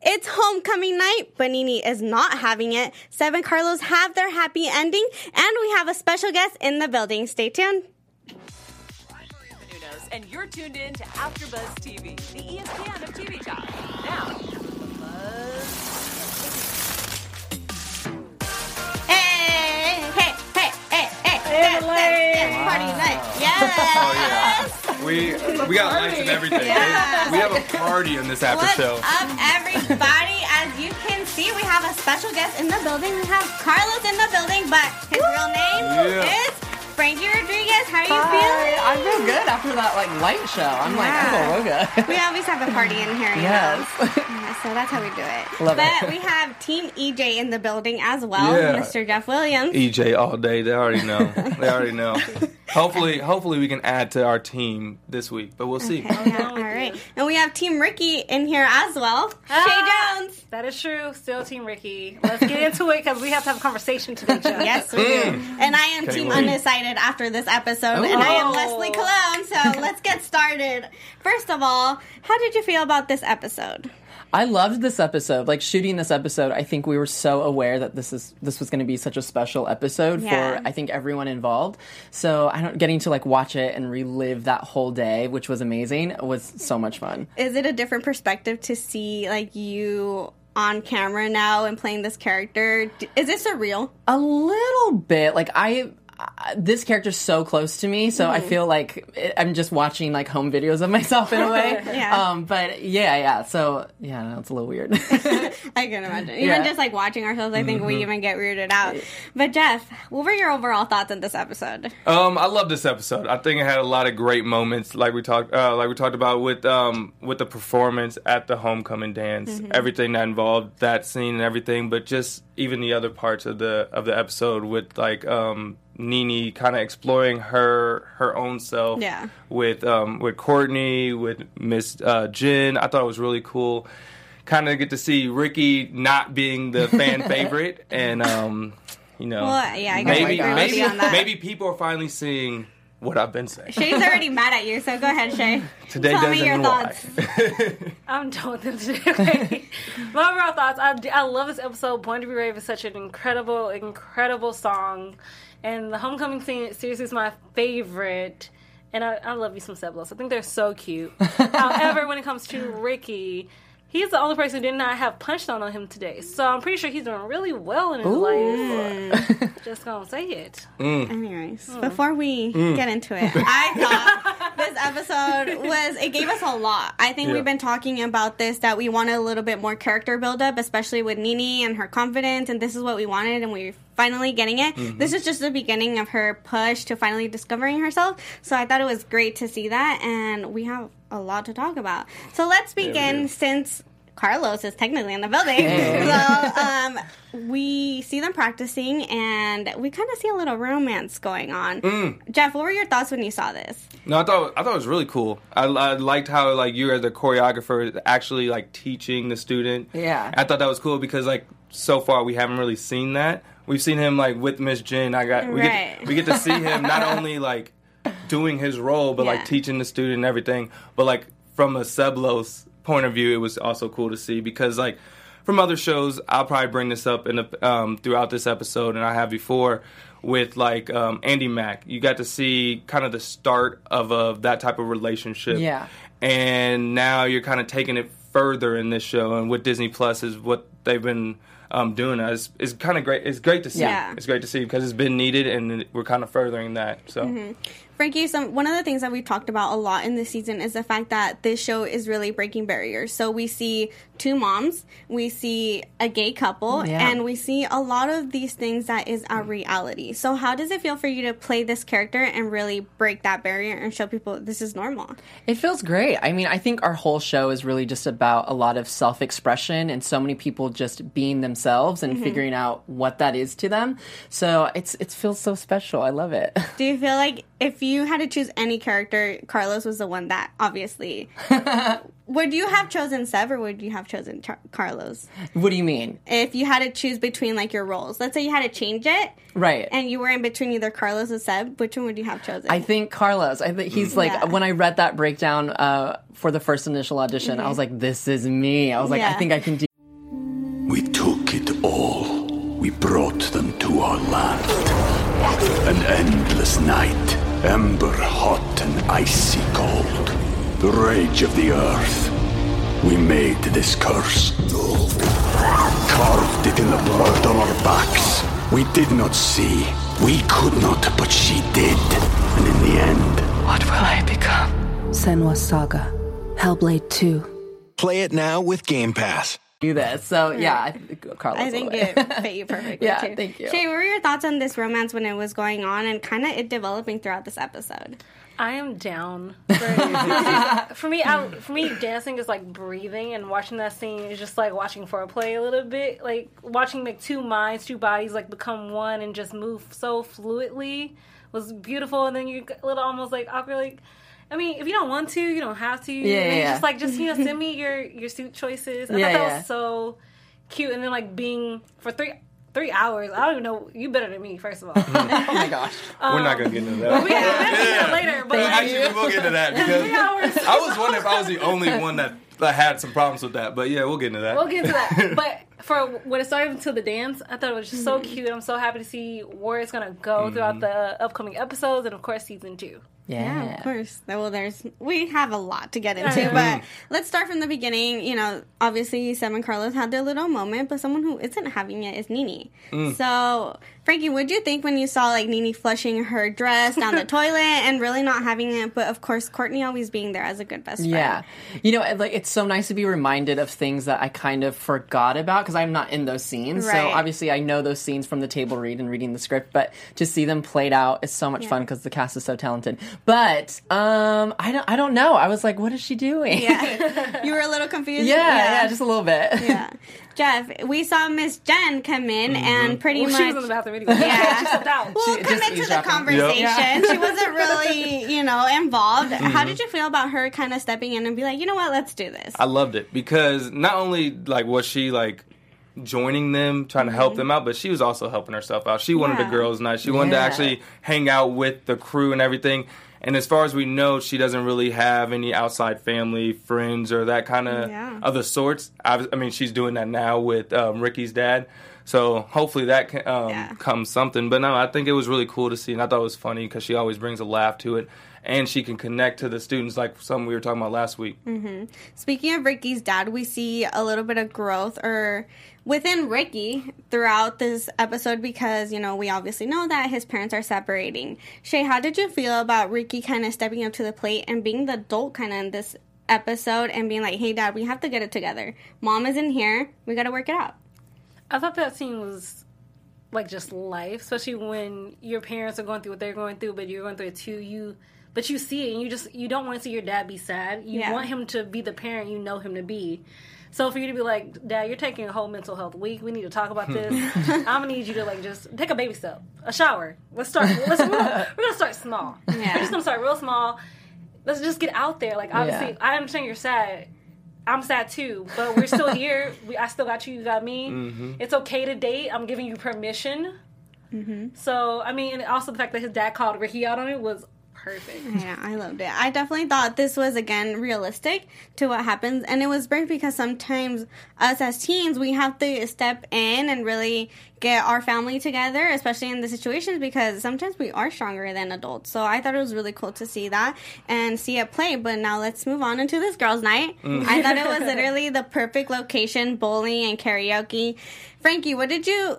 It's homecoming night, but Nini is not having it. Seb and Carlos have their happy ending, and we have a special guest in the building. Stay tuned. And you're tuned in to AfterBuzz TV, the ESPN of TV talk. Now, Hey, hey, hey, hey, hey, hey, hey, party night. Oh, yes. Oh yeah. We we got lights and everything. Yeah. We have a party in this after What's show. up, everybody? As you can see, we have a special guest in the building. We have Carlos in the building, but his real name Yeah. is Frankie Rodriguez. How are you Hi, feeling? I feel good after that like light show. I'm like, I feel real good. we always have a party in here, Yes. Know. Yeah, so that's how we do it. Love but it. we have Team EJ in the building as well, Yeah. Mr. Jeff Williams. EJ all day. They already know. They already know. hopefully, hopefully we can add to our team this week, but we'll see. Yeah, all right. And we have Team Ricky in here as well. Ah, Shay Jones. That is true. Still Team Ricky. Let's get into it because we have to have a conversation today, Jeff. Yes, we do. And I am Can't Team wait. Undecided after this episode, and I am Oh. Leslie Cologne. So let's get started. First of all, how did you feel about this episode? I loved this episode. Like shooting this episode, I think we were so aware that this is this was going to be such a special episode Yeah. for I think everyone involved. So I don't getting to like watch it and relive that whole day, which was amazing, was so much fun. Is it a different perspective to see like you on camera now and playing this character? Is it surreal? A little bit. Like I this character's so close to me, so I Mhm. feel like I'm just watching like home videos of myself in a way. Yeah. Um, but yeah, yeah. So yeah, no, it's a little weird. I can imagine. Even Yeah. just like watching ourselves, I think we Mhm. even get weirded out. But Jeff, what were your overall thoughts on this episode? Um, I love this episode. I think it had a lot of great moments, like we talked, uh, like we talked about with um with the performance at the homecoming dance, Mhm. everything that involved that scene and everything, but just even the other parts of the of the episode with like um Nini kind of exploring her her own self, Yeah. with um with Courtney, with Miss uh, Jenn. I thought it was really cool. Kind of get to see Ricky not being the fan favorite, and um, you know, Well, yeah, I maybe maybe you on that. maybe people are finally seeing what I've been saying. Shay's already mad at you, so go ahead, Shay. Today Tell me your lie. thoughts. I'm done with them today. Okay. My overall thoughts. I, I love this episode. Born to Be Brave is such an incredible, incredible song, and the Homecoming scene seriously is my favorite. And I, I love you some Seblos. I think they're so cute. However, when it comes to Ricky, he's the only person who did not have punched on on him today. So I'm pretty sure he's doing really well in his life. Just gonna say it. Anyways, before we Mm. get into it, I thought this episode was it gave us a lot. I think Yeah. we've been talking about this that we wanted a little bit more character build up, especially with Nini and her confidence, and this is what we wanted, and we're finally getting it. Mhm. This is just the beginning of her push to finally discovering herself. So I thought it was great to see that, and we have a lot to talk about. So let's begin since. Carlos is technically in the building. Hey. So um, we see them practicing and we kind of see a little romance going on. Mm. Jeff, what were your thoughts when you saw this? No, I thought I thought it was really cool. I, I liked how like you as a choreographer actually like teaching the student. Yeah. I thought that was cool because like so far we haven't really seen that. We've seen him like with Miss Jenn. I got we Right. get we get to see him not only like doing his role but Yeah. like teaching the student and everything. But like from a Seblos point of view, it was also cool to see because like from other shows, I'll probably bring this up in the, um, throughout this episode, and I have before with like um, Andi Mack. You got to see kind of the start of a, that type of relationship. Yeah. And now you're kind of taking it further in this show, and with Disney Plus is what they've been um, doing. Is is kind of great. It's great to see. Yeah. It's great to see because it's been needed, and we're kind of furthering that. So. Mm-hmm. Frankie, some one of the things that we've talked about a lot in this season is the fact that this show is really breaking barriers. So we see two moms, we see a gay couple, Yeah. and we see a lot of these things that is our reality. So how does it feel for you to play this character and really break that barrier and show people this is normal? It feels great. I mean, I think our whole show is really just about a lot of self expression and so many people just being themselves and Mhm. figuring out what that is to them. So it's it feels so special. I love it. Do you feel like if you had to choose any character, Carlos was the one that obviously would you have chosen Seb or would you have chosen Char- Carlos? what do you mean? If you had to choose between like your roles, let's say you had to change it, Right. and you were in between either Carlos or Seb, which one would you have chosen? I think Carlos. I think he's like Yeah. when I read that breakdown uh, for the first initial audition, I was like, "This is me." I was like, "I think I can do." We took it all. We brought them to our land. An endless night, ember hot and icy cold. The rage of the earth. We made this curse. Carved it in the blood on our backs. We did not see. We could not, but she did. And in the end, What will I become? Senua's Saga. Hellblade 2. Play it now with Game Pass. do this. So yeah, I think Carlos. I a think it fit you perfectly Yeah, too. thank you. Shay, what were your thoughts on this romance when it was going on and kind of it developing throughout this episode? I am down. For, for me, I, for me, dancing is like breathing, and watching that scene is just like watching foreplay a little bit. Like watching like two minds, two bodies like become one and just move so fluidly was beautiful. And then you a little almost like awkward. Like, I mean, if you don't want to, you don't have to. Yeah, And yeah. Just like just you know, send me your your suit choices. I Yeah, thought that yeah. was so cute. And then like being for three. Three hours. I don't even know. You better than me, first of all. oh my gosh. We're not gonna um, get into that. we can get into that later. But like, actually, we will get into that because Three hours. I was wondering if I was the only one that, that had some problems with that. But yeah, we'll get into that. We'll get into that. But for when it started to the dance, I thought it was just so mm-hmm. cute. I'm so happy to see where it's gonna go mm-hmm. throughout the upcoming episodes and of course season two. Yeah, of course. Well, there's we have a lot to get into, but let's start from the beginning. You know, obviously, Sam and Carlos had their little moment, but someone who isn't having it is Nini. Mm. So, Frankie, what did you think when you saw like Nini flushing her dress down the toilet and really not having it? But of course, Courtney always being there as a good best friend. Yeah, you know, like it's so nice to be reminded of things that I kind of forgot about because I'm not in those scenes. So obviously, I know those scenes from the table read and reading the script, but to see them played out is so much Yeah. fun because the cast is so talented. But um, I don't, I don't know. I was like, what is she doing? Yeah, you were a little confused. yeah, yeah, just a little bit. yeah. Jeff, we saw Miss Jenn come in and pretty Well, much she was in the bathroom Yeah. she stepped out. We'll She- into the conversation. Yep. She wasn't really, you know, involved. Mm-hmm. How did you feel about her kind of stepping in and be like, you know what, let's do this? I loved it because not only like was she like joining them, trying to help them out, but she was also helping herself out. She wanted Mm-hmm. Yeah. a girls' night. She wanted to actually hang out with the crew and everything. And as far as we know, she doesn't really have any outside family, friends, or that kind of Yeah. other sorts. I, I mean, she's doing that now with um, Ricky's dad. So hopefully that can, um, Yeah. comes something. But no, I think it was really cool to see, and I thought it was funny because she always brings a laugh to it, and she can connect to the students like some we were talking about last week. Speaking of Ricky's dad, we see a little bit of growth or within Ricky throughout this episode because, you know, we obviously know that his parents are separating. Shay, how did you feel about Ricky kind of stepping up to the plate and being the adult kind of in this episode and being like, hey, dad, we have to get it together. Mom is in here. We got to work it out. I thought that scene was like just life, especially when your parents are going through what they're going through, but you're going through it too. You, but you see it, and you just you don't want to see your dad be sad. You Yeah. want him to be the parent you know him to be. So for you to be like, Dad, you're taking a whole mental health week. We need to talk about this. I'm gonna need you to like just take a baby step, a shower. Let's start. Let's, we're, gonna, we're gonna start small. Yeah. We're just gonna start real small. Let's just get out there. Like obviously, Yeah. I understand you're sad. I'm sad too, but we're still here. We, I still got you. You got me. Mm-hmm. It's okay to date. I'm giving you permission. So I mean, and also the fact that his dad called Ricky out on it was perfect. Yeah, I loved it. I definitely thought this was again realistic to what happens, and it was great because sometimes us as teens we have to step in and really get our family together, especially in the situations because sometimes we are stronger than adults. So I thought it was really cool to see that and see it play. But now let's move on into this girls' night. Mm. I thought it was literally the perfect location, bowling and karaoke. Frankie, what did you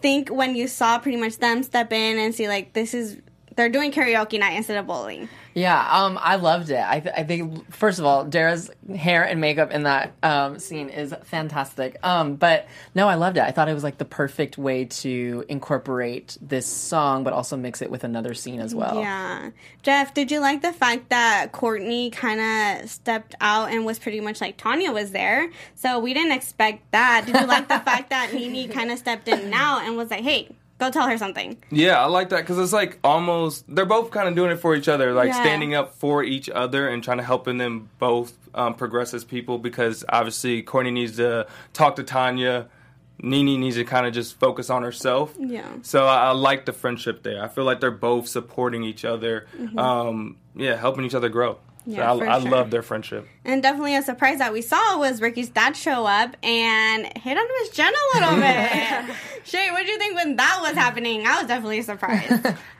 think when you saw pretty much them step in and see like this is they're doing karaoke night instead of bowling. Yeah, um, I loved it. I, th- I think first of all, Dara's hair and makeup in that um, scene is fantastic. Um, but no, I loved it. I thought it was like the perfect way to incorporate this song, but also mix it with another scene as well. Yeah. Jeff, did you like the fact that Courtney kind of stepped out and was pretty much like Tanya was there? So we didn't expect that. Did you like the fact that Nini kind of stepped in now and was like, hey, go tell her something? Yeah, I like that because it's like almost they're both kind of doing it for each other, like Yeah. standing up for each other and trying to helping them both um, progress as people. Because obviously, Courtney needs to talk to Tanya. Nini needs to kind of just focus on herself. Yeah. So I, I like the friendship there. I feel like they're both supporting each other. Um, yeah, helping each other grow. So Mm-hmm. I, for I sure. love their friendship. And definitely a surprise that we saw was Ricky's dad show up and hit on Miss Jenn a little bit. Shay, what did you think when that was happening? I was definitely surprised.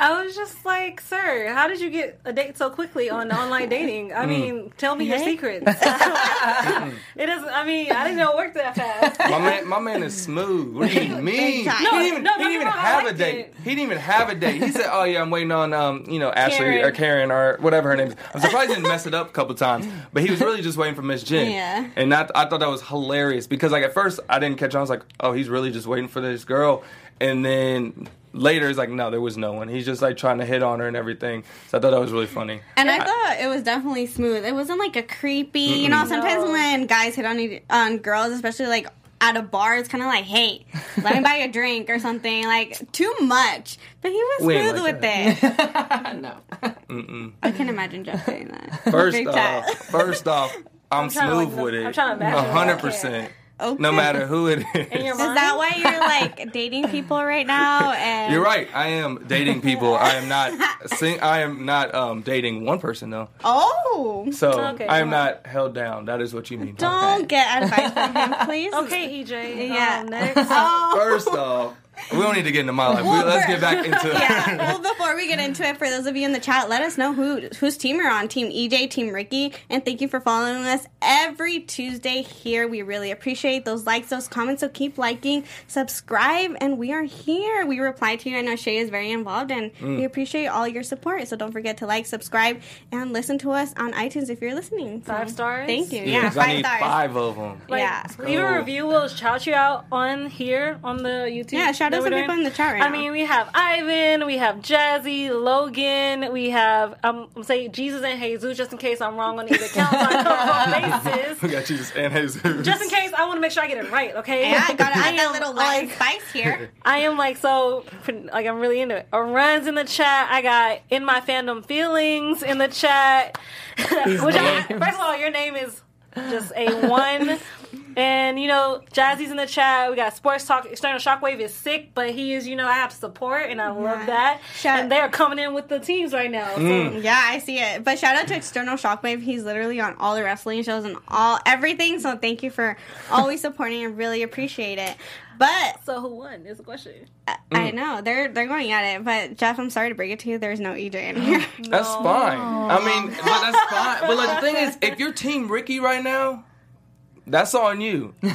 I was just like, sir, how did you get a date so quickly on online dating? I mean, tell me your secrets. it doesn't. I mean, I didn't know it worked that fast. My man, my man is smooth. What do you mean? He didn't even, no, he didn't even no, no, have a date. it. He didn't even have a date. He said, "Oh yeah, I'm waiting on um, you know, Ashley Karen. or Karen or whatever her name is." I'm surprised he didn't mess it up a couple times, but he was really just waiting for Miss Jenn. Yeah. And that I thought that was hilarious because like at first I didn't catch on. I was like, "Oh, he's really just waiting for this girl," and then later it's like no there was no one. He's just like trying to hit on her and everything. So i thought that was really funny. And i, I thought it was definitely smooth. It wasn't like a creepy mm-mm. you know sometimes no. when guys hit on on girls especially like at a bar it's kind of like hey let me buy you a drink or something like too much. But he was smooth like with that. it. No. Mm-mm. i can't imagine jeff saying that. First off first off i'm, I'm smooth to, like, with I'm it. 100% Okay. No matter who it is. Is that why you're like dating people right now? And You're right. I am dating people. I am not. Sing, I am not um, dating one person though. Oh, So Okay. I am not held down. That is what you mean. don't get advice from him, please. Okay, EJ. Yeah. Um, next. Oh. First off, we don't need to get into my life. We, let's get back into. yeah. Well, before we get into it, for those of you in the chat, let us know who whose team you're on. Team EJ, Team Ricky, and thank you for following us every Tuesday here. We really appreciate those likes, those comments. So keep liking, subscribe, and we are here. We reply to you. I know Shay is very involved, and Mm. we appreciate all your support. So don't forget to like, subscribe, and listen to us on iTunes if you're listening. So, Five stars? Thank you. Yeah, Yeah, 'cause I five need stars. five of them. Like, Yeah. leave a review. We'll shout you out on here on the YouTube. Yeah, shout that out we're some people in the chat right I now. mean, we have Ivan, we have Jazzy, Logan, we have um, I'm saying Jesus and Jesus, just in case I'm wrong on either count. So I cover all bases. We got Jesus and Jesus. Just in case, I want to make sure I get it right. Okay. Yeah, I got to add that little Latin like, spice here. I am like so like I'm really into it. Runs in the chat. I got in my fandom feelings in the chat. Which I, first of all, your name is just a one. And you know, Jazzy's in the chat. We got Sports Talk. External Shockwave is sick, but he is, you know, I have support, and I love that. Shout- and they're coming in with the teams right now. So Mm. Yeah, I see it. But shout out to External Shockwave. He's literally on all the wrestling shows and all everything. So thank you for always supporting and really appreciate it. But So who won? Is the question. I- I know they're they're going at it. But Jeff, I'm sorry to break it to you. There's no EJ in here. That's fine. I mean, but that's fine. But like the thing is, if you're Team Ricky right now, that's on you. Be, be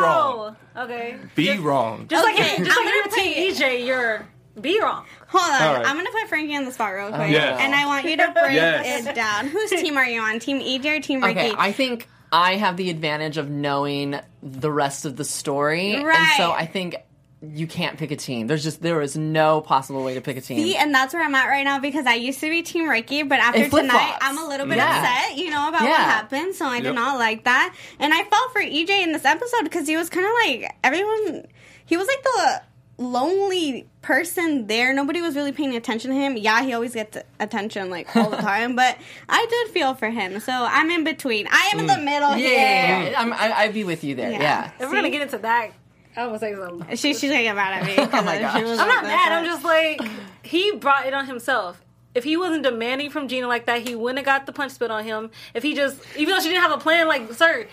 wrong. Okay. Be just, wrong. Just Okay, like, just I'm like gonna you're EJ, you're be wrong. Hold on, All right. I'm gonna put Frankie on the spot real uh, quick, Yes. and I want you to break Yes. it down. Whose team are you on? Team EJ or Team Ricky? Okay, I think I have the advantage of knowing the rest of the story, and so I think you can't pick a team. There's just there is no possible way to pick a team. See, and that's where I'm at right now because I used to be Team Ricky, but after tonight, I'm a little bit Yeah. upset, you know, about what happened. So I did not like that. And I felt for EJ in this episode because he was kind of like, everyone, he was like the lonely person there. Nobody was really paying attention to him. Yeah, he always gets attention like all the time, but I did feel for him. So I'm in between. I am in the mm. middle yeah, here. yeah, yeah. I'm, I, I'd be with you there. Yeah. Yeah. We're gonna get into that, I would say something. She, she's gonna get mad at me. Oh my gosh. I'm like not mad. I'm just like he brought it on himself. if he wasn't demanding from Gina like that, he wouldn't have got the punch spit on him. If he just, even though she didn't have a plan, like, sir,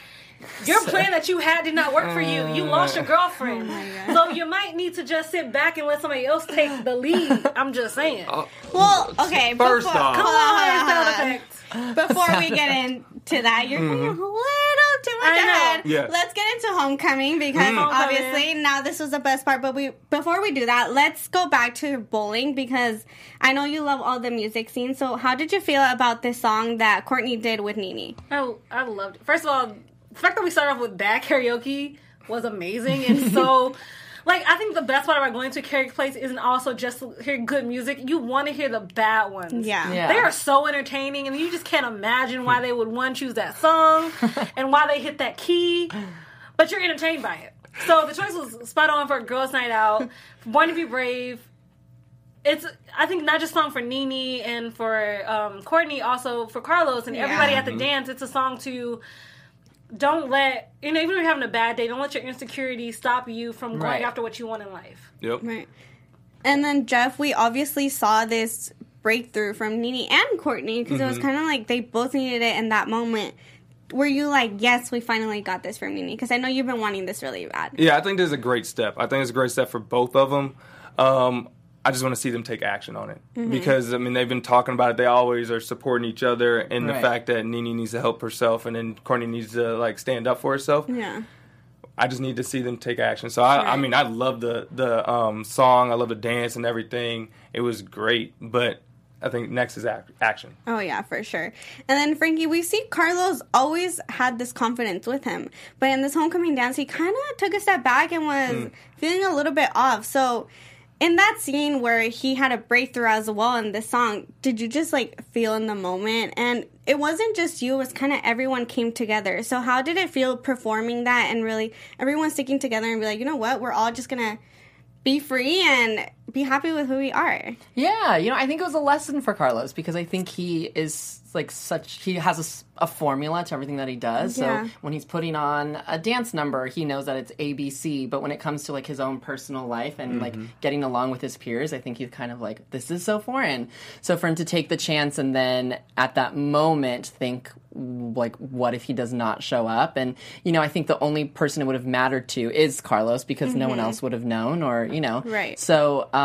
your plan that you had did not work for you. You uh, lost your girlfriend. Oh so you might need to just sit back and let somebody else take the lead. I'm just saying. Oh. Well, okay. First before, off- hold on, hold on, hold on. effect. Before we get into that, you're going a little too much I ahead. Yeah. Let's get into homecoming because mm. Homecoming. obviously now this was the best part. But we before we do that, let's go back to bowling because I know you love all the music scenes. So how did you feel about this song that Courtney did with Nini? Oh, I loved it. First of all, the fact that we started off with bad karaoke was amazing. And so, like, I think the best part about going to a karaoke place isn't also just to hear good music. You want to hear the bad ones. Yeah. Yeah. They are so entertaining, and you just can't imagine why they would, one, choose that song and why they hit that key. But you're entertained by it. So the choice was spot on for Girls Night Out, Born to Be Brave. It's I think not just song for Nini and for um, Courtney, also for Carlos and everybody at the dance. It's a song to don't let you know even if you're having a bad day, don't let your insecurity stop you from going Right. after what you want in life. Yep. Right. And then Jeff, we obviously saw this breakthrough from Nini and Courtney because it was kind of like they both needed it in that moment. Were you like, yes, we finally got this from Nini? Because I know you've been wanting this really bad. Yeah, I think this is a great step. I think it's a great step for both of them. Um, I just want to see them take action on it because I mean they've been talking about it. They always are supporting each other, and the fact that Nini needs to help herself, and then Courtney needs to like stand up for herself. Yeah. I just need to see them take action. So I, I mean, I love the the um, song. I love the dance and everything. It was great, but I think next is ac- action. Oh yeah, for sure. And then Frankie, we see Carlos always had this confidence with him, but in this homecoming dance, he kind of took a step back and was feeling a little bit off. So, in that scene where he had a breakthrough as well in this song, did you just like feel in the moment? And it wasn't just you; it was kind of everyone came together. So, how did it feel performing that and really everyone sticking together and be like, you know what, we're all just gonna be free and be happy with who we are. Yeah, you know, I think it was a lesson for Carlos because I think he is like such he has a formula to everything that he does. Yeah. So when he's putting on a dance number, he knows that it's ABC. But when it comes to like his own personal life and like getting along with his peers, I think he's kind of like this is so foreign. So for him to take the chance and then at that moment think like what if he does not show up and you know i think the only person it would have mattered to is carlos because no one else would have known or you know Right. so um,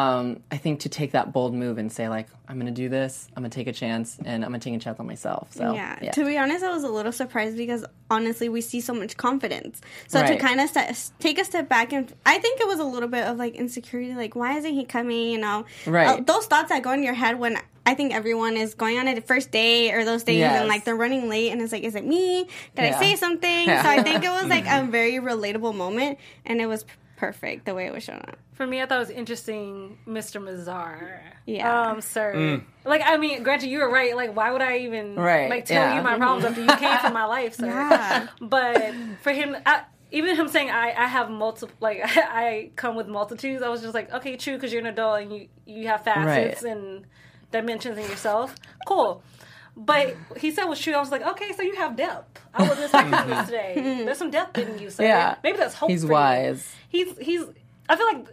I think to take that bold move and say like, I'm going to do this. I'm going to take a chance, and I'm going to take a chance on myself. So yeah. To be honest, I was a little surprised because honestly, we see so much confidence. So to kind of st- take a step back and I think it was a little bit of like insecurity, like why isn't he coming? You know, Right. Uh, those thoughts that go in your head when. I think everyone is going on a first day or those days Yes. and like they're running late and it's like, is it me? Did Yeah. I say something? Yeah. So I think it was like a very relatable moment and it was perfect the way it was shown up. For me, I thought it was interesting, Mr. Mazar. Yeah. Um, sir. Like, I mean, granted, you were right. Like, why would I even Right, like tell yeah. you my problems after you came from my life, sir? Yeah. But for him, I, even him saying I, I have multiple, like I come with multitudes. I was just like, okay, true, because you're an adult and you you have facets Right. and dimensions in yourself. Cool. But he said was true. I was like, okay, so you have depth. I wasn't expecting this today. There's some depth in you, sir. Yeah. Maybe that's hope. He's for you. wise. He's he's. I feel like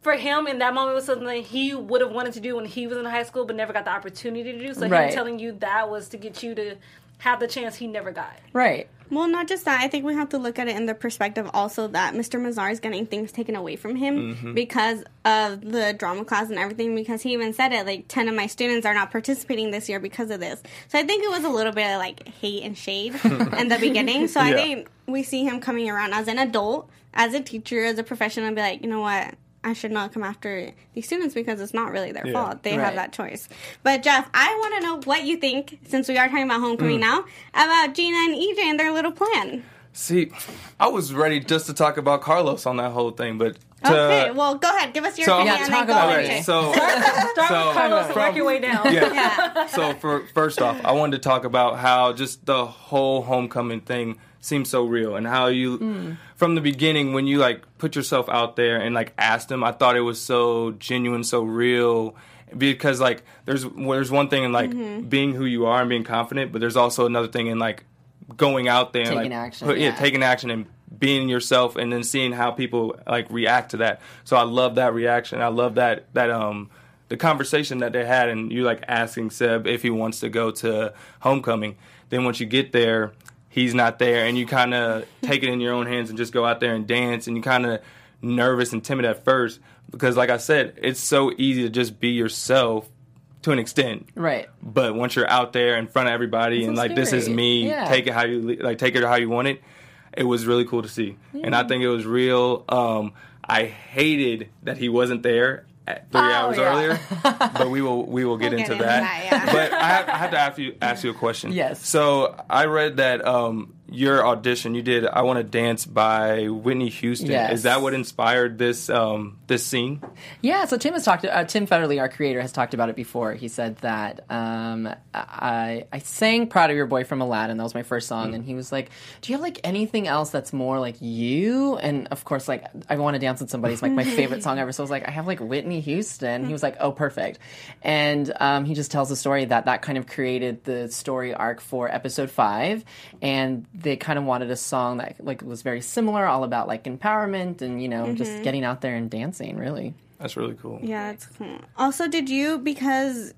for him in that moment was something he would have wanted to do when he was in high school, but never got the opportunity to do. So him Right. telling you that was to get you to have the chance he never got. right. Well, not just that. I think we have to look at it in the perspective also that Mr. Mazar is getting things taken away from him mm-hmm. because of the drama class and everything. Because he even said it, like ten of my students are not participating this year because of this. So I think it was a little bit of like hate and shade in the beginning. So I Yeah. think we see him coming around as an adult, as a teacher, as a professional, and be like, you know what. I should not come after these students because it's not really their Yeah. fault. They Right. have that choice. But Jeff, I want to know what you think, since we are talking about Mm. homecoming now, about Gina and EJ and their little plan. See, I was ready just to talk about Carlos on that whole thing, but to, Okay, well, go ahead. Give us your so opinion Yeah, talk about into it. it. so Start So, with Carlos and work your way down. yeah. So for first off, I wanted to talk about how just the whole homecoming thing seems so real and how you from the beginning when you like put yourself out there and like asked them, I thought it was so genuine, so real because like there's there's one thing in like being who you are and being confident, but there's also another thing in like going out there and Taking like action, put- yeah, yeah. taking action and being yourself and then seeing how people like react to that. So I love that reaction. I love that that um the conversation that they had, and you like asking Seb if he wants to go to homecoming. Then once you get there, he's not there, and you kind of take it in your own hands and just go out there and dance, and you kind of nervous and timid at first because, like I said, it's so easy to just be yourself to an extent. Right. But once you're out there in front of everybody It's and so like this is me, Yeah. take it how you like take it how you want it. It was really cool to see, and I think it was real. Um, I hated that he wasn't there three Oh, hours yeah. earlier, but we will we will get We'll into get into that. that, yeah. But I have, I have to ask you ask you a question. Yes. So I read that um, your audition you did "I Want to Dance" by Whitney Houston. Yes. Is that what inspired this um, this scene? Yeah, so Tim has talked. Uh, Tim Federle, our creator, has talked about it before. He said that um, I I sang "Proud of Your Boy" from Aladdin. That was my first song, and he was like, "Do you have like anything else that's more like you?" And of course, like I want to dance with somebody is like my favorite song ever. So I was like, I have like Whitney Houston. He was like, "Oh, perfect." And um, he just tells the story that that kind of created the story arc for episode five, and they kind of wanted a song that like was very similar, all about like empowerment and you know just getting out there and dancing. Really. That's really cool. Yeah, it's cool. Also, did you because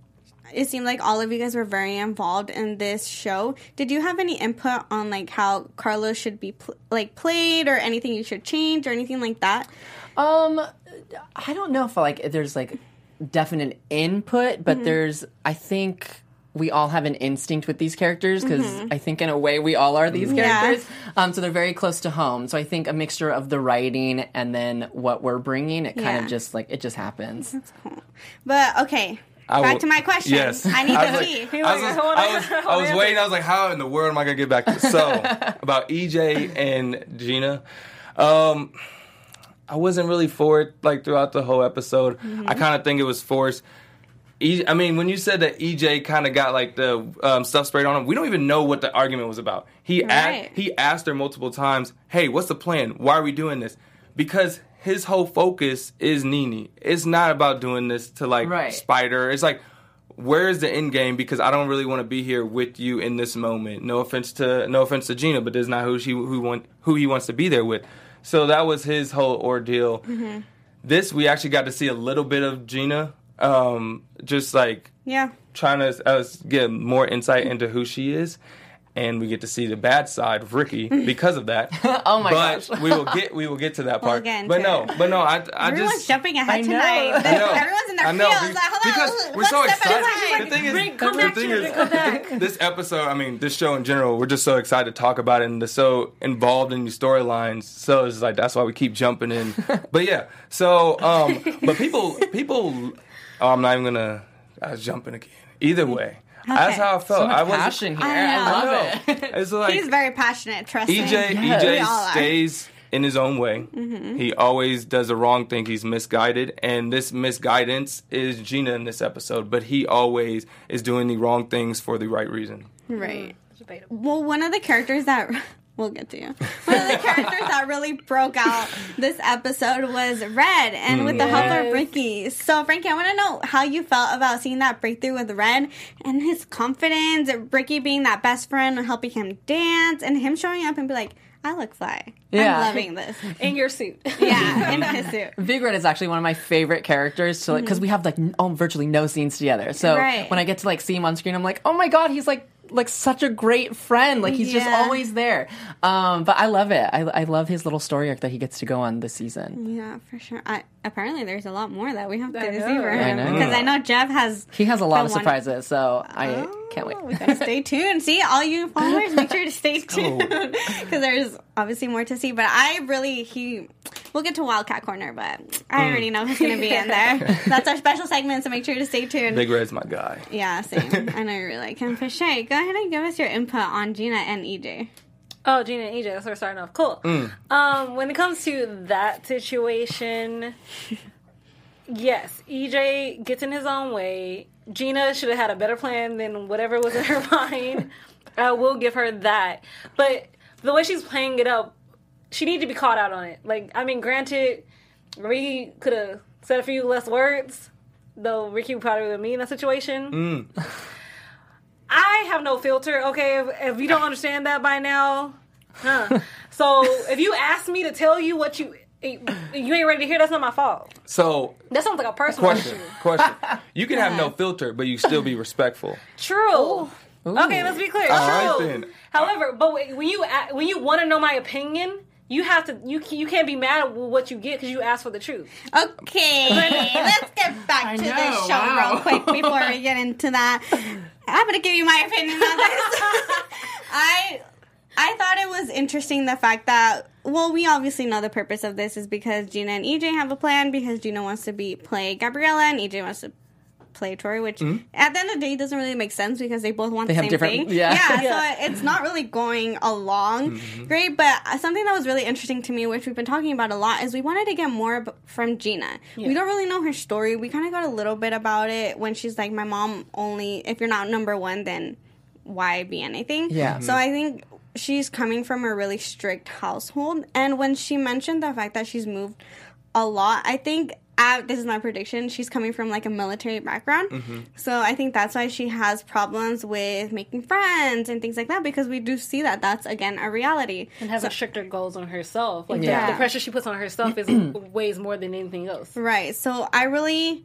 it seemed like all of you guys were very involved in this show? Did you have any input on like how Carlos should be pl- like played, or anything you should change, or anything like that? Um, I don't know if like there's like definite input, but there's I think we all have an instinct with these characters because I think in a way we all are these Yeah. characters. Um, so they're very close to home. So I think a mixture of the writing and then what we're bringing, it kind Yeah. of just like it just happens. But okay, I back will- to my question. Yes. I need I to was see. like- I was, like, just- hold I on, was, I was waiting. I was like, how in the world am I gonna get back to this? So about EJ and Gina, um, I wasn't really for it like throughout the whole episode. Mm-hmm. I kind of think it was forced. E- I mean, when you said that EJ kind of got like the um, stuff sprayed on him, we don't even know what the argument was about. He Right. a- he asked her multiple times, "Hey, what's the plan? Why are we doing this?" Because his whole focus is Nini. It's not about doing this to like Right. Spider. It's like, where's the end game? Because I don't really want to be here with you in this moment. No offense to no offense to Gina, but that's not who she who want who he wants to be there with. So that was his whole ordeal. This we actually got to see a little bit of Gina, um, just like Yeah. trying to uh, get more insight into who she is. And we get to see the bad side of Ricky because of that. Oh my but gosh. we will get we will get to that We'll part. get but no, it. but no, I I Everyone's just jumping ahead know. tonight. I know. Everyone's in their I know, fields. be- Like, hold on, because let's we're so step at a excited. time. The thing is, Bring- come the back, thing is, back. this episode, I mean, this show in general, we're just so excited to talk about it and they're so involved in these storylines. So it's like that's why we keep jumping in. but yeah, so um, but people, people, oh, I'm not even gonna. I was jumping again. Either way, that's how I felt. So much I was passion here. I I, know. love it. It's like He's very passionate. Trust me. EJ, We EJ stays in his own way. Mm-hmm. He always does the wrong thing. He's misguided, and this misguidance is Gina in this episode. But he always is doing the wrong things for the right reason. Right. Well, one of the characters that we'll get to you. One of the characters that really broke out this episode was Red, and with the help of Yes. Ricky. So, Frankie, I want to know how you felt about seeing that breakthrough with Red and his confidence. Ricky being that best friend, and helping him dance, and him showing up and be like, "I look fly. Yeah. I'm loving this." in your suit. Yeah, in his suit. Big Red is actually one of my favorite characters to like mm-hmm. because we have like n- oh, virtually no scenes together. So Right. when I get to like see him on screen, I'm like, oh my god, he's like like such a great friend. Like he's just always there. Um, but I love it. I, I love his little story arc that he gets to go on this season. Yeah, for sure. I, apparently, there's a lot more that we have to I see know. for him because I know Jeff has. He has a lot the of one- surprises, so I can't Oh, we wait. gotta stay tuned. See, all you followers, make sure to stay tuned because there's obviously more to see. But I really, he, we'll get to Wildcat Corner, but I Mm. already know who's gonna be in there. That's our special segment, so make sure to stay tuned. Big Red's my guy. yeah, same. I know you really like him. For Shay, go ahead and give us your input on Gina and EJ. Oh, Gina and EJ, that's where we're starting off. Cool. Um, when it comes to that situation, yes, EJ gets in his own way. Gina should have had a better plan than whatever was in her mind. I will give her that. But the way she's playing it up, she needed to be caught out on it. Like, I mean, granted, Ricky could have said a few less words, though Ricky would probably would me in that situation. Mm. I have no filter. Okay, if, if you don't understand that by now, huh? So if you ask me to tell you what you you ain't ready to hear. That's not my fault. So, That sounds like a personal question, issue. question. You can have no filter, but you still be respectful. True. Okay, let's be clear. All right, True. then. However, but when you when you want to know my opinion, you have to you you can't be mad at what you get because you asked for the truth. Okay, let's get back to know, the show wow. real quick before we get into that. I'm gonna give you my opinion on this. I I thought it was interesting the fact that well, we obviously know the purpose of this is because Gina and EJ have a plan because Gina wants to be play Gabriella and EJ wants to play Troy, which Mhm. at the end of the day doesn't really make sense because they both want They the have same different- thing. yeah. yeah, Yeah. so it's not really going along Mm-hmm. great. But something that was really interesting to me, which we've been talking about a lot, is we wanted to get more from Gina. We don't really know her story. We kind of got a little bit about it when she's like, "My mom only. If you're not number one, then why be anything?" Yeah. So I think she's coming from a really strict household, and when she mentioned the fact that she's moved a lot, I think. Uh, this is my prediction. She's coming from like a military background, so I think that's why she has problems with making friends and things like that because we do see that that's again a reality. And having stricter goals on herself, like Yeah. the, the pressure she puts on herself is weighs more than anything else. Right. So I really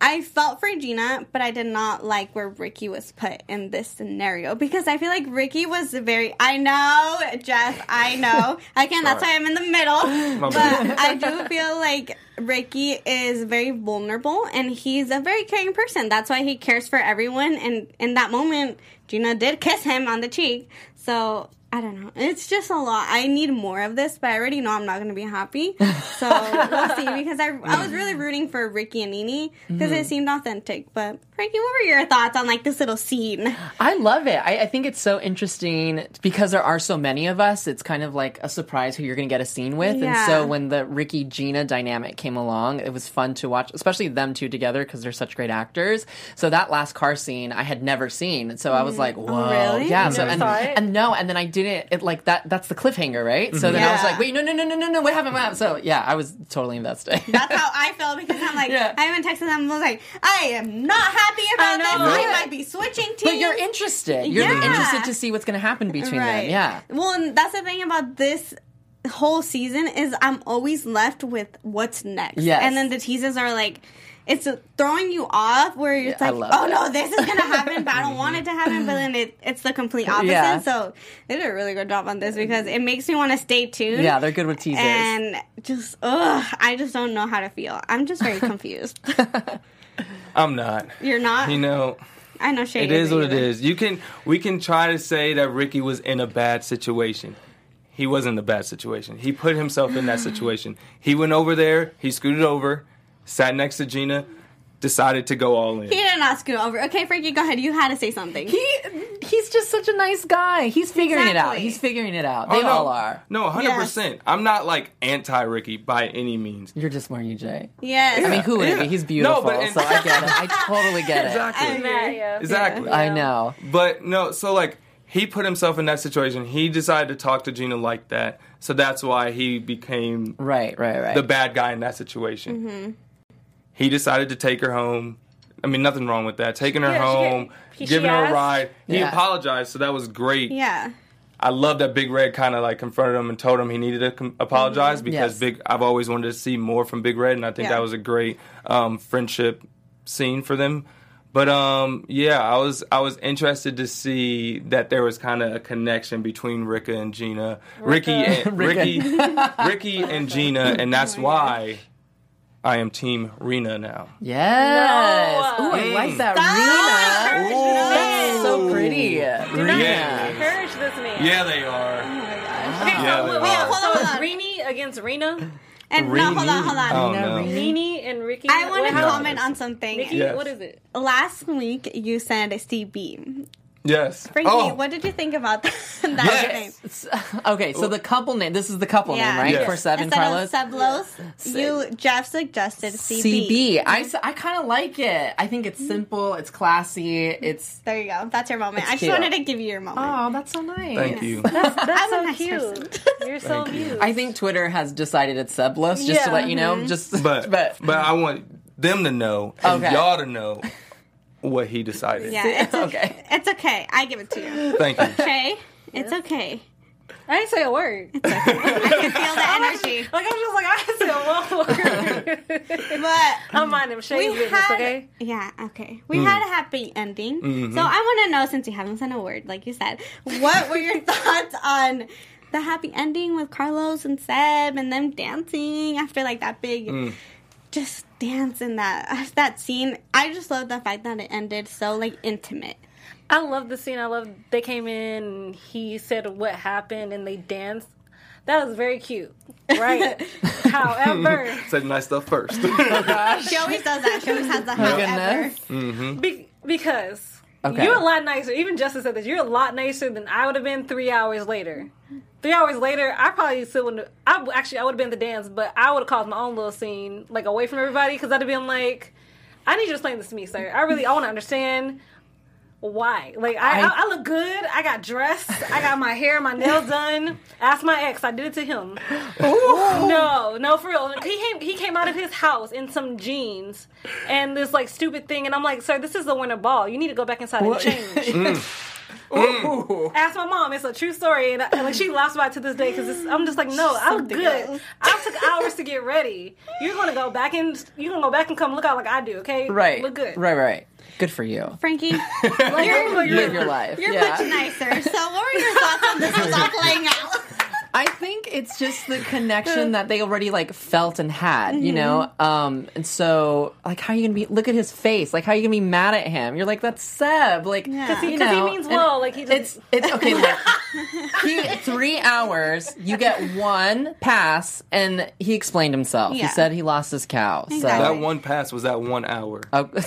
I felt for Gina, but I did not like where Ricky was put in this scenario because I feel like Ricky was very I know, Jeff, I know. Again, that's why I'm in the middle. But. I do feel like Ricky is very vulnerable and he's a very caring person. That's why he cares for everyone and in that moment Gina did kiss him on the cheek. So I don't know. It's just a lot. I need more of this, but I already know I'm not going to be happy. So we'll see. Because I, I was really rooting for Ricky and Nini because it Mhm. seemed authentic. But Frankie, what were your thoughts on like this little scene? I love it. I, I think it's so interesting because there are so many of us. It's kind of like a surprise who you're going to get a scene with. And so when the Ricky Gina dynamic came along, it was fun to watch, especially them two together because they're such great actors. So that last car scene I had never seen. So I was like, Oh, whoa, really? yeah. So and, and no, and then I didn't. It like that. That's the cliffhanger, right? So then I was Yeah. like, wait, no, no, no, no, no, no. What happened? What happened? So yeah, I was totally invested. That's how I felt because I'm like, Yeah. I even texted them. I was like, I am not happy about this. know. I might be switching teams. but you're interested. You're Yeah. interested to see what's going to happen between them. Yeah. Well, and that's the thing about this whole season is I'm always left with what's next. Yes. And then the teases are like, it's throwing you off where it's Yeah, like, oh it. no, this is gonna happen, but I don't want it to happen. But then it, it's the complete opposite. Yeah. So they did a really good job on this because it makes me want to stay tuned. Yeah, they're good with teasers. And just, ugh, I just don't know how to feel. I'm just very confused. I'm not. You're not. You know, I know Shay. it is what it either. is. You can we can try to say that Ricky was in a bad situation. He wasn't in a bad situation. He put himself in that situation. He went over there, he scooted over, sat next to Gina, decided to go all in. He did not scoot over. Okay, Frankie, go ahead. You had to say something. He he's just such a nice guy. He's figuring it out. He's figuring it out. Oh, They no. all are. No, hundred percent. I'm not like anti Ricky by any means. You're just more UJ. Yes. I mean, who wouldn't Yeah. be? He's No, beautiful, but in- so I get it. I totally get it. Exactly. I'm mad, yeah. Exactly. I know. But no, so like he put himself in that situation. He decided to talk to Gina like that. So that's why he became Right, right, right. the bad guy in that situation. Mm-hmm. Mm-hmm. He decided to take her home. I mean, nothing wrong with that. Taking her Yeah, home, get- he- giving she her a ride. He Yeah. apologized, so that was great. Yeah. I love that Big Red kind of like confronted him and told him he needed to com- apologize because Yes. Big. I've always wanted to see more from Big Red, and I think Yeah. that was a great um, friendship scene for them. But um, yeah, I was I was interested to see that there was kind of a connection between Rika and Gina, Ricky and Ricky, Ricky and Gina, and that's why I am Team Rena now. Yes. No. Ooh, I like that. Stop. Rena. Ooh. That's so pretty. Do not Yeah. encourage this man. Yeah, they are. Oh okay, Yeah, so, they wait, are. hold on, hold so it's Rini against Rena, And no, hold on, hold on. Oh no. Nini and Ricky. I want to comment on something. Nikki, Yes. what is it? Last week you said Steve B. Yes. Frankie, oh. what did you think about that? that Yes. name? Okay, so the couple name. This is the couple name, right? Yes. For seven, Instead Carlos. of Seblos, you Jeff suggested CB. CB. I, s- I kind of like it. I think it's simple. It's classy. It's There you go. That's your moment. I just cute. wanted to give you your moment. oh, that's so nice. Thank you. That's, that's I'm so nice cute. You're so Thank you. cute. I think Twitter has decided it's Seblos. Just to let you know. Mm-hmm. Just But, but but I want them to know and Okay. y'all to know what he decided. Yeah, it's okay. Okay. It's okay. I give it to you. Thank you. Okay, it's okay. I didn't say a word. I can feel the energy. Like I'm just like I didn't but I'm minding Shay's business, had, okay? Yeah, okay. We Mm. had a happy ending. Mhm. So I want to know, since you haven't said a word, like you said, what were your thoughts on the happy ending with Carlos and Seb and them dancing after like that big Mm. Just dance in that that scene? I just love the fact that it ended so like intimate. I love the scene. I love they came in he said what happened and they danced. That was very cute, right? However, Said nice stuff first. She always does that. She always has the however. hmm be- because Okay. you're a lot nicer. Even Justin said this. You're a lot nicer than I would have been three hours later. Three hours later, I probably still wouldn't. I actually I would have been at the dance, but I would have caused my own little scene, like away from everybody, because I'd have been like, "I need you to explain this to me, sir. I really I want to understand." Why? Like I, I- I, look good. I got dressed. I got my hair, my nails done. Ask my ex. I did it to him. No, no, for real. He came. He came out of his house in some jeans and this like stupid thing, and I'm like, sir, this is the winter ball. You need to go back inside What? and change. Mm. Mm. Ask my mom. It's a true story, and, I, and, like she laughs about it to this day because I'm just like, no, I look Something good. I took hours to get ready. You're gonna go back and you're gonna go back and come look out like I do. Okay, Right. Look good. Right, right. Good for you. Frankie, You're, Live your life. you're yeah. much nicer. So what were your thoughts on this was all playing out? I think it's just the connection that they already like felt and had, you know. Um, and so like, how are you gonna be? Look at his face. Like, how are you gonna be mad at him? You're like, that's Seb. Like, Yeah. Because he, you 'cause he know, means and well. Like he just, It's it's okay. Look, he three hours. You get one pass, and he explained himself. Yeah. He said he lost his cow. So That one pass was that one hour. Oh, Okay,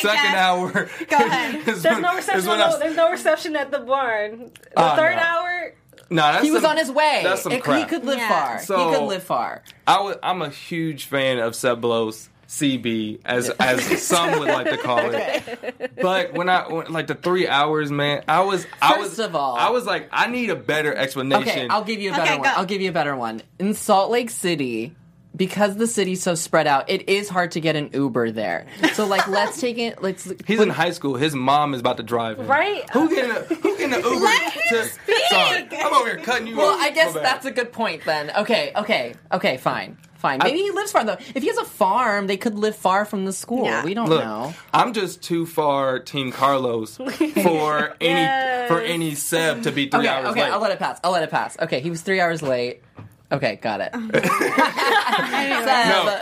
Second Jeff. hour. Go ahead. there's when- no reception. when on the- there's no reception at the barn. The Oh, third no. hour. Nah, that's he was some- on his way. That's some It- crap. he could live Yeah. far. So- he could live far. I was, I'm a huge fan of Seb Blow's CB, as as some would like to call it. But when I when, like the three hours, man, I was I was of all- I was like I need a better explanation. Okay, I'll give you a better Okay, one. go. I'll give you a better one. In Salt Lake City, because the city's so spread out, it is hard to get an Uber there. So like, let's take it. Let's. He's in high school. His mom is about to drive him. Right? Who getting a who getting an Uber? Let him to, speak. Sorry, I'm over here cutting you off. Well, off. I guess My that's a good point then. Okay, okay, okay, fine, fine. Maybe he lives far though. If he has a farm, they could live far from the school. Yeah. We don't Look, know. I'm just too far Team Carlos for any Yes. for any Seb to be three Okay, hours okay, late. Okay, I'll let it pass. I'll let it pass. Okay, he was three hours late. Okay, got it. no,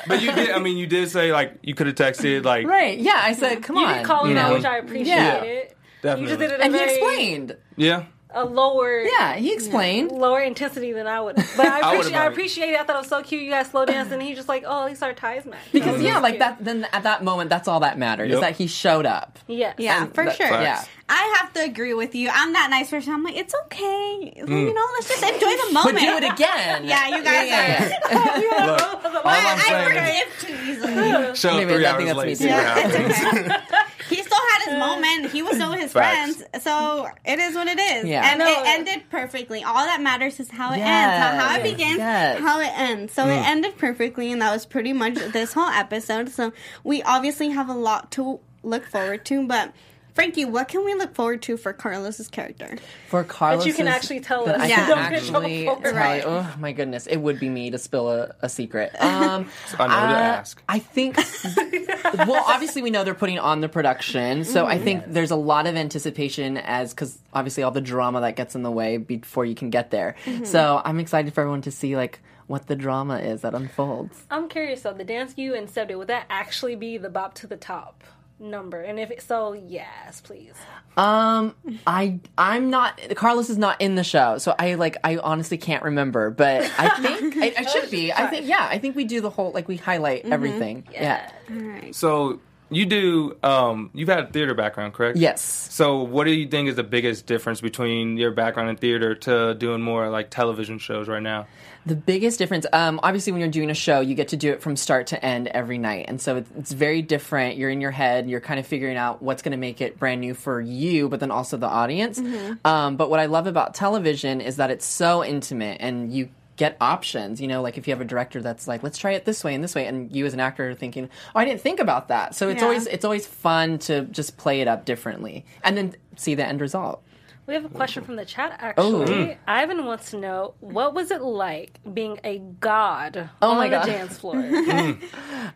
but you did. I mean, you did say like you could have texted like Right? Yeah, I said, come You on. did call him you out, which I appreciate Yeah. it. definitely. You just did it and a he explained. Yeah. A lower Yeah, he explained. lower intensity than I would. But I I would've appreciate I done it. appreciate it. I thought it was so cute. You guys slow dance, and he's just like, oh, these are ties match. Because yeah, like that. Then at that moment, that's all that mattered is that he showed up. Yes. Yeah, for That- sure. Yeah. I have to agree with you. I'm that nice person. I'm like, it's okay. Mm. You know, let's just enjoy the But moment. do it again. Yeah, you guys Yeah, are. yeah, Look, all I'm I, I saying forgive too easily. show Maybe three I think hours that's late. See what happens. It's okay. he still had his uh, moment. He was still with his Facts. friends. So it is what it is. Yeah. And No. it ended perfectly. All that matters is how it Yes. ends. How, how it begins, Yes. how it ends. So it mm. ended perfectly, and that was pretty much this whole episode. So we obviously have a lot to look forward to, but. Frankie, what can we look forward to for Carlos's character? For Carlos, you can actually tell that us. I Yeah. can actually trouble tell you. Oh my goodness, it would be me to spill a, a secret. Um, I know to uh, ask. I think. well, obviously, we know they're putting on the production, so I think there's a lot of anticipation as because obviously all the drama that gets in the way before you can get there. So I'm excited for everyone to see like what the drama is that unfolds. I'm curious though. The dance you and Seb did would that actually be the bop to the top number? And if it, so, yes, please. Um, I I'm not. Carlos is not in the show, so I like I honestly can't remember. But I think I, it should be. I think yeah. I think we do the whole like we highlight everything. Yeah. All right. So you do. Um, you've had a theater background, correct? Yes. So what do you think is the biggest difference between your background in theater to doing more like television shows right now? The biggest difference, um, obviously, when you're doing a show, you get to do it from start to end every night, and so it's, it's very different. You're in your head, you're kind of figuring out what's going to make it brand new for you, but then also the audience. Um, but what I love about television is that it's so intimate, and you get options. You know, like if you have a director that's like, "Let's try it this way and this way," and you as an actor are thinking, "Oh, I didn't think about that." So it's Yeah. always it's always fun to just play it up differently, and then see the end result. We have a question from the chat. Actually, Mm. Ivan wants to know what was it like being a god Oh on my the God. dance floor.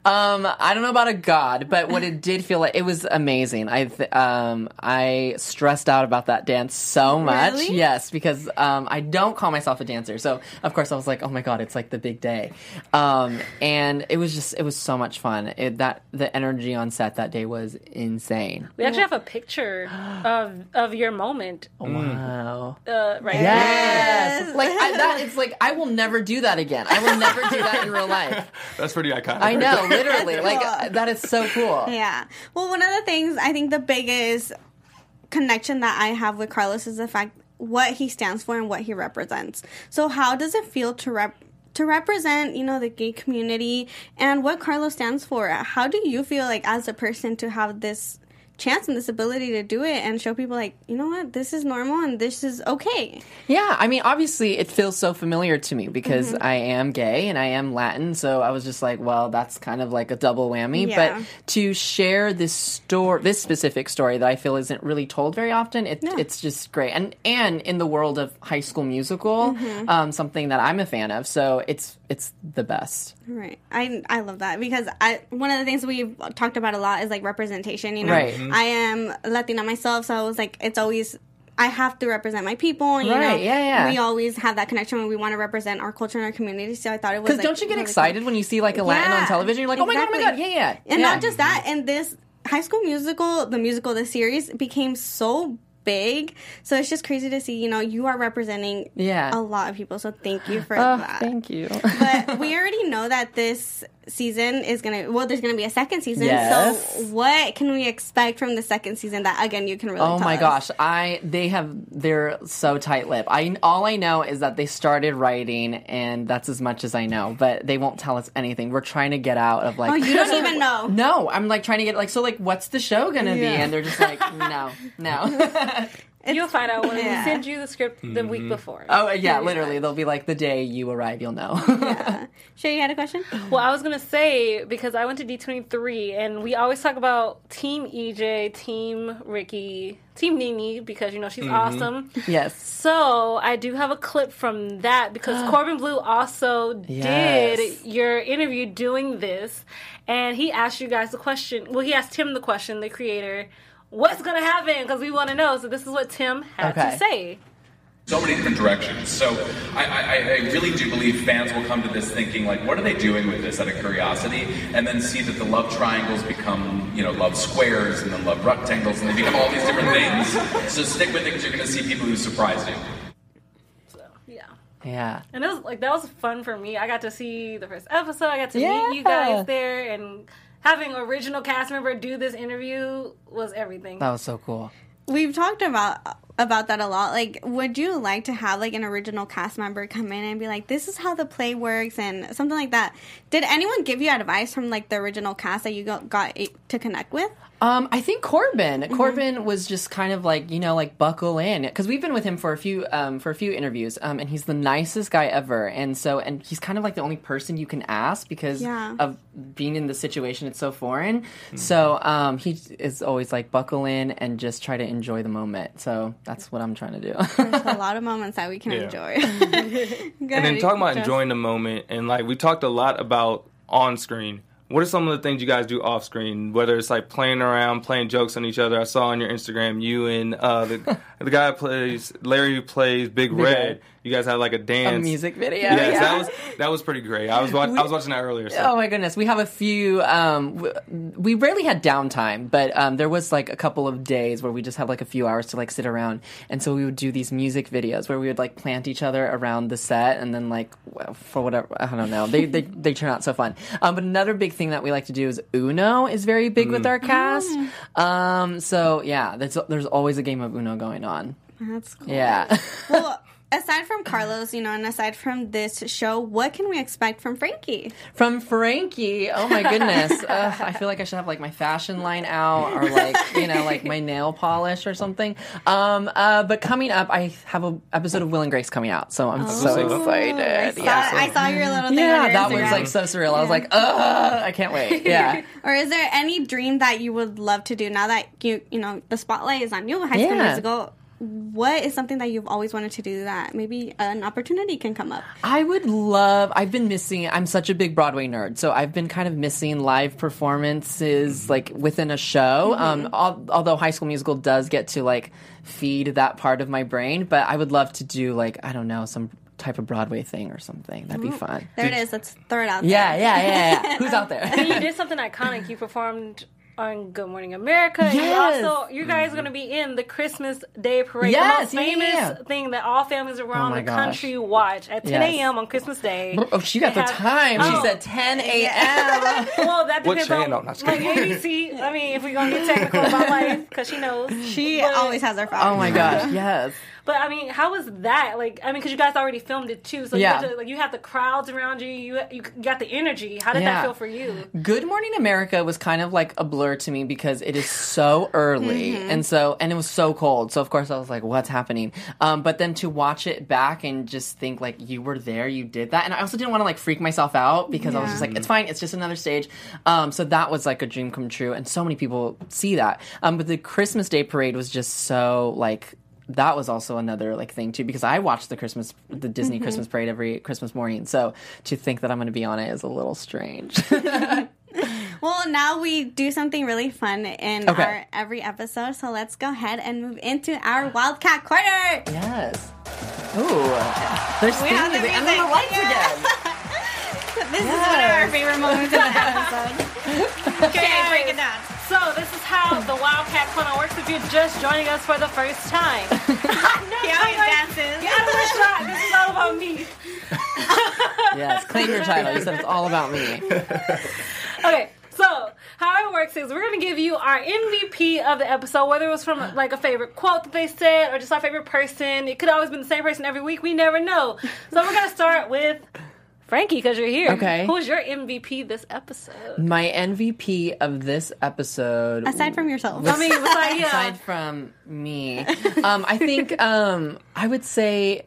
Um, I don't know about a god, but what it did feel like it was amazing. I th- um I stressed out about that dance so much. Really? Yes, because um I don't call myself a dancer, so of course I was like, oh my god, it's like the big day. Um, and it was just it was so much fun. It, that the energy on set that day was insane. we actually have a picture of of your moment. Wow. Uh, right. Yes. Like I, that, it's like I will never do that again. I will never do that in real life. That's pretty iconic. I know, literally. That's Like cool. that is so cool. Yeah. Well, one of the things I think the biggest connection that I have with Carlos is the fact what he stands for and what he represents. So, how does it feel to rep? To represent, you know, the gay community and what Carlos stands for. How do you feel like as a person to have this chance and this ability to do it and show people like, you know what, this is normal and this is okay. Yeah, I mean, obviously, it feels so familiar to me because Mm-hmm. I am gay and I am Latin. So I was just like, well, that's kind of like a double whammy. Yeah. But to share this story, this specific story that I feel isn't really told very often, it, it's just great. And and in the world of High School Musical, Mm-hmm. um, something that I'm a fan of. So it's it's the best. Right. I I love that because I one of the things we've talked about a lot is like representation, you know. Right. Mhm. I am Latina myself, so I was like it's always I have to represent my people, you know. Right, yeah, yeah. We always have that connection when we want to represent our culture and our community. So I thought it was Because like, don't you get really excited cool. when you see like a Latin on television? You're like, oh my god, oh my god, yeah, yeah. And yeah. not just that, and this High School Musical, the musical, the series became so big. So it's just crazy to see, you know, you are representing Yeah. a lot of people. So thank you for Oh, that. thank you. but we already know that this season is gonna well there's gonna be a second season Yes. so what can we expect from the second season that again you can really Oh my us? gosh, I they have they're so tight-lipped I all I know is that they started writing, and that's as much as I know. But they won't tell us anything. We're trying to get out of like. oh you don't even know No, I'm like trying to get like so like what's the show gonna be? And they're just like no, no. You'll find out when Yeah. we send you the script the week mm-hmm. before. oh yeah, literally they'll be like the day you arrive, you'll know. yeah. sure you had a question Well, I was gonna say because I went to D twenty three, and we always talk about Team EJ, Team Ricky, Team Nini because you know she's mm-hmm. awesome. yes. So I do have a clip from that because Corbin Bleu also Yes. did your interview doing this, and he asked you guys the question. Well, he asked him the question, the creator, what's gonna happen because we want to know. So this is what Tim had Okay. to say. so many different directions. So I, I, I really do believe fans will come to this thinking like, what are they doing with this out of curiosity, and then see that the love triangles become, you know, love squares and then love rectangles, and they become all these different things. So stick with it because you're going to see people who surprise you. So yeah. Yeah. And it was like that was fun for me. I got to see the first episode. I got to Yeah. meet you guys there, and having original cast member do this interview was everything. That was so cool. we've talked about about that a lot. Like would you like to have like an original cast member come in and be like this is how the play works and something like that? Did anyone give you advice from like the original cast that you got, got to connect with? Um, I think Corbin. Mm-hmm. Corbin was just kind of like you know like buckle in. Because we've been with him for a few um for a few interviews um and he's the nicest guy ever. And so and he's kind of like the only person you can ask because Yeah. of being in the situation. It's so foreign. So um he is always like buckle in and just try to enjoy the moment. So that's what I'm trying to do. there's a lot of moments that we can Yeah. enjoy and then talking about enjoying the moment and like we talked a lot about on screen what are some of the things you guys do off screen whether it's like playing around playing jokes on each other i saw on your instagram you and uh, the, the guy who plays larry who plays big, red, Red. You guys had like a dance music video, yes yeah. that was that was pretty great i was watch, i was watching that earlier so. Oh my goodness, we have a few. Um, w- we rarely had downtime, but um, there was like a couple of days where we just had like a few hours to like sit around, and so we would do these music videos where we would like plant each other around the set, and then like for whatever I don't know, they they they turn out so fun. Um, but another big thing that we like to do is Uno is very big with our cast. Um, so yeah, there's there's always a game of Uno going on. that's cool Yeah. well aside from carlos you know and aside from this show what can we expect from frankie From Frankie, oh my goodness! Ugh, I feel like I should have like my fashion line out, or like you know, like my nail polish or something. Um, uh, but coming up, I have an episode of Will and Grace coming out, so I'm so Oh. excited. I saw, yeah, I saw your little thing yeah, that was like so surreal. I was like, ugh, I can't wait. Yeah. or is there any dream that you would love to do now that you you know the spotlight is on you high school Yeah. musical what is something that you've always wanted to do that maybe an opportunity can come up? I would love. I've been missing. I'm such a big Broadway nerd, so I've been kind of missing live performances mm-hmm. like within a show. Mm-hmm. Um, al- although High School Musical does get to like feed that part of my brain, but I would love to do like I don't know some type of Broadway thing or something. That'd be mm-hmm. fun. There it is. Let's throw it out Yeah, there. yeah, yeah, yeah. Who's out there? And you did something iconic. You performed on Good Morning America. And Yes. You also, you guys are going to be in the Christmas Day Parade. Yes, the yeah, most famous yeah, yeah. thing that all families around Oh the gosh. country watch at 10 Yes. a.m. on Christmas Day. Oh, she got They the have- time. Oh. She said 10 a.m. well, that depends channel? on Not just like. ABC. I mean, if we're gonna get technical about life, because she knows. She But- always has her phone. Oh my gosh, yes. But I mean, how was that? Like, I mean, because you guys already filmed it too, so Yeah. you, to, like, you have the crowds around you. You you got the energy. How did Yeah. that feel for you? Good Morning America was kind of like a blur to me because it is so early Mhm. and so and it was so cold. So of course I was like, what's happening? Um, but then to watch it back and just think like you were there, you did that, and I also didn't want to like freak myself out because I was just like, it's fine, it's just another stage. Um, so that was like a dream come true, and so many people see that. Um, but the Christmas Day parade was just so like. That was also another like thing too because I watch the Christmas the Disney Mhm. Christmas parade every Christmas morning. So to think that I'm going to be on it is a little strange. Well, now we do something really fun in Okay. our every episode. So let's go ahead and move into our Wildcat Corner. Yes. Ooh. There's We have the and then the lights Yeah. again. This is one of our favorite moments in the episode. Okay, break it down. So this is how the Wildcat Corner works. If you're just joining us for the first time, He always dances. get out of the shot. This is all about me. Yes, claim your title. You said it's all about me. Okay, so how it works is we're gonna give you our MVP of the episode, whether it was from like a favorite quote that they said or just our favorite person. It could always been the same person every week. We never know. So we're gonna start with Frankie because you're here. Okay. Who's your MVP this episode? My MVP of this episode, Aside from yourself. I mean, besides, yeah. aside from me, um, I think um, I would say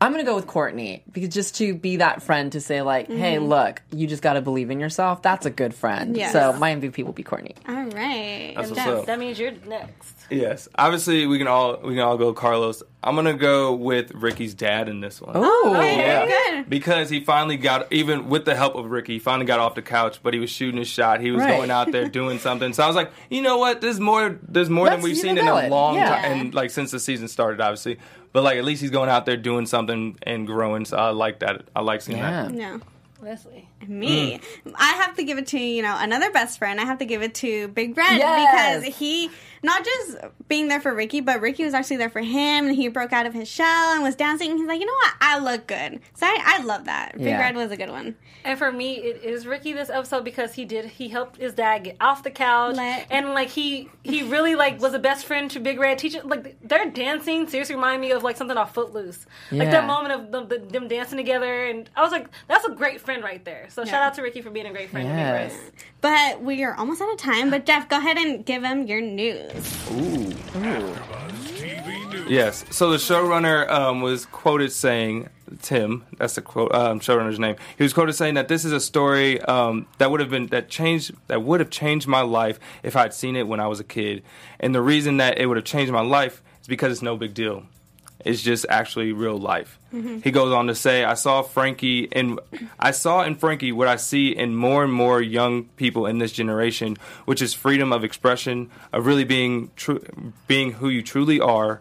I'm gonna go with Courtney because just to be that friend to say like, hey, Mhm. look, you just got to believe in yourself. That's a good friend. Yes. So my MVP will be Courtney. All right. That's what's That, up. that means you're next. Yes, obviously we can all we can all go Carlos. I'm gonna go with Ricky's dad in this one. Oh, Okay, Yeah. very good. Because he finally got, even with the help of Ricky, he finally got off the couch, but he was shooting his shot. He was Right. going out there doing something. So I was like, you know what? There's more. There's more That's than we've seen in a valid. long Yeah. time, and like since the season started, obviously. But like at least he's going out there doing something and growing. So I like that. I like seeing that. Yeah. Leslie. Me. Mm. I have to give it to, you know, another best friend. I have to give it to Big Red Yes. because he, not just being there for Ricky, but Ricky was actually there for him and he broke out of his shell and was dancing. He's like, you know what? I look good. So I, I love that. Big Yeah. Red was a good one. And for me, it is Ricky this episode because he did he helped his dad get off the couch, Let- and like he he really like was a best friend to Big Red. Teacher like their dancing seriously reminded me of like something off Footloose, like that moment of them, the, them dancing together, and I was like, that's a great friend right there. So shout out to Ricky for being a great friend. Yes. To Big Red. But we are almost out of time. But Jeff, go ahead and give him your news. Ooh. Yes. So the showrunner um, was quoted saying, Tim, that's the quote, um, showrunner's name. He was quoted saying that this is a story um, that would have been that changed that would have changed my life if I'd seen it when I was a kid. And the reason that it would have changed my life is because it's no big deal. It's just actually real life. Mm-hmm. He goes on to say, "I saw Frankie and I saw in Frankie what I see in more and more young people in this generation, which is freedom of expression, of really being true, being who you truly are,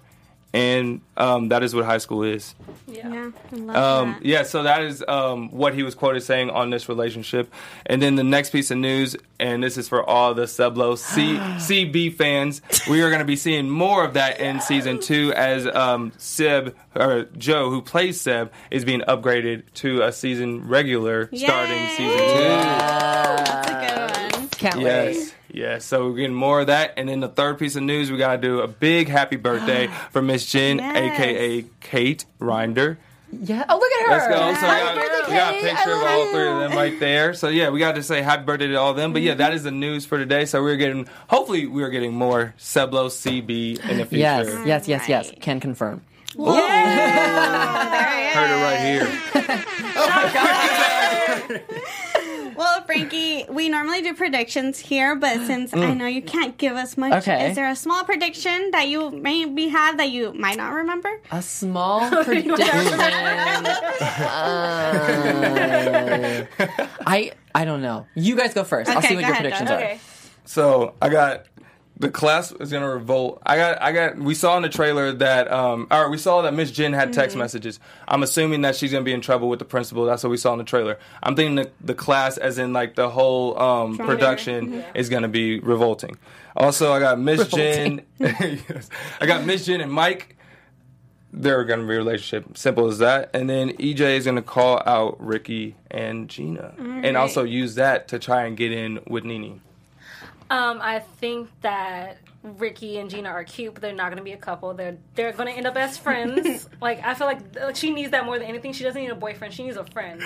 and um, that is what high school is." Yeah, I love Um, that. yeah, so that is um, what he was quoted saying on this relationship. And then the next piece of news, and this is for all the Sublo C- CB fans, we are going to be seeing more of that in season two as um, Seb, or Joe, who plays Seb, is being upgraded to a season regular starting season two. That's a good one. Can't Yes. wait. Yes, so we're getting more of that. And then the third piece of news, we got to do a big happy birthday for Miss Jenn, Yes. aka Kate Reinders. Yeah. Oh, look at her. Let's go. So we got, birthday, we got a picture of all you. three of them right there. So yeah, we got to say happy birthday to all of them. But yeah, that is the news for today. So we're getting, hopefully, we are getting more Seblo CB in the future. Yes, yes, yes, yes. Can confirm. Whoa. there he Heard it right here. Well, Frankie, we we normally do predictions here, but since I know you can't give us much, Okay. is there a small prediction that you maybe have that you might not remember? A small prediction. Uh, I I don't know. You guys go first. I'll Okay, see what go your ahead, predictions Doug. are. Okay. So I got the class is gonna revolt. I got I got we saw in the trailer that um or we saw that Miss Jenn had text Mm-hmm. messages. I'm assuming that she's gonna be in trouble with the principal. That's what we saw in the trailer. I'm thinking the, the class as in like the whole um production Mhm. is gonna be revolting. Also I got Miss Jenn yes. I got Miss Jenn and Mike. They're gonna be a relationship. Simple as that. And then EJ is gonna call out Ricky and Gina. And also use that to try and get in with Nini. Um, I think that Ricky and Gina are cute, but they're not going to be a couple. They're they're going to end up as friends. like I feel like like, she needs that more than anything. She doesn't need a boyfriend. She needs a friend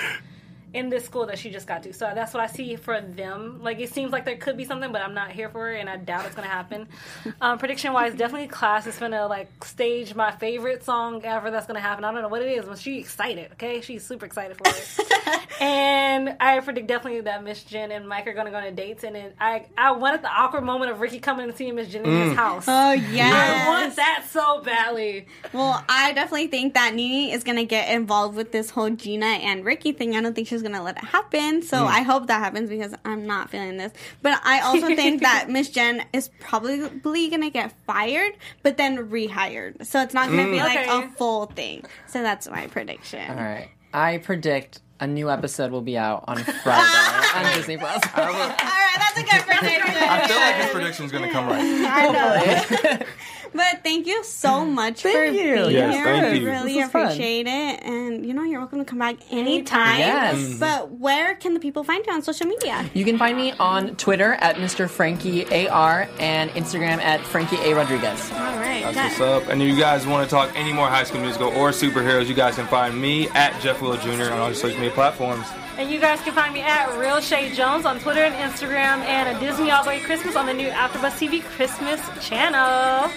in this school that she just got to. So that's what I see for them. Like it seems like there could be something, but I'm not here for it, and I doubt it's going to happen. Um, prediction wise, definitely class is going to like stage my favorite song ever. That's going to happen. I don't know what it is, but she's excited. Okay, she's super excited for it. and I predict definitely that Miss Jenn and Mike are going to go on dates. And then I I wanted the awkward moment of Ricky coming and seeing Miss Jenn in his Mm. house. Oh, yeah, I want that so badly. Well, I definitely think that Nini is gonna get involved with this whole Gina and Ricky thing. I don't think she's gonna let it happen. So Mm. I hope that happens because I'm not feeling this. But I also think that Miss Jenn is probably gonna get fired, but then rehired. So it's not gonna be Mm. like Okay. a full thing. So that's my prediction. All right. I predict a new episode will be out on Friday on Disney Plus. All right, that's a good prediction. I feel like this prediction's gonna come right. I know. But thank you so much for you. being Yes, here. thank I you. really This was fun. appreciate it. And you know, you're welcome to come back anytime. Yes. But where can the people find you on social media? You can find me on Twitter at Mr. Frankie AR and Instagram at Frankie A. Rodriguez. All right. That's what's up. And if you guys want to talk any more High School Musical or superheroes, you guys can find me at Jeff Will Jr. on all your social media platforms. And you guys can find me at Real Shay Jones on Twitter and Instagram, and a Disney All the Way Christmas on the new AfterBuzz TV Christmas channel.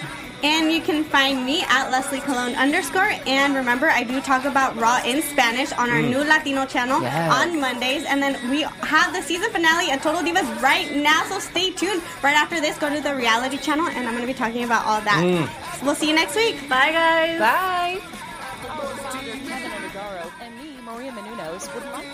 And you can find me at Leslie Cologne underscore. And remember, I do talk about Raw in Spanish on our Mm. new Latino channel Yes. on Mondays. And then we have the season finale of Total Divas right now, so stay tuned. Right after this, go to the reality channel, and I'm going to be talking about all that. Mm. We'll see you next week. Bye, guys. Bye. Kevin Undergaro and me, Maria Menounos, would like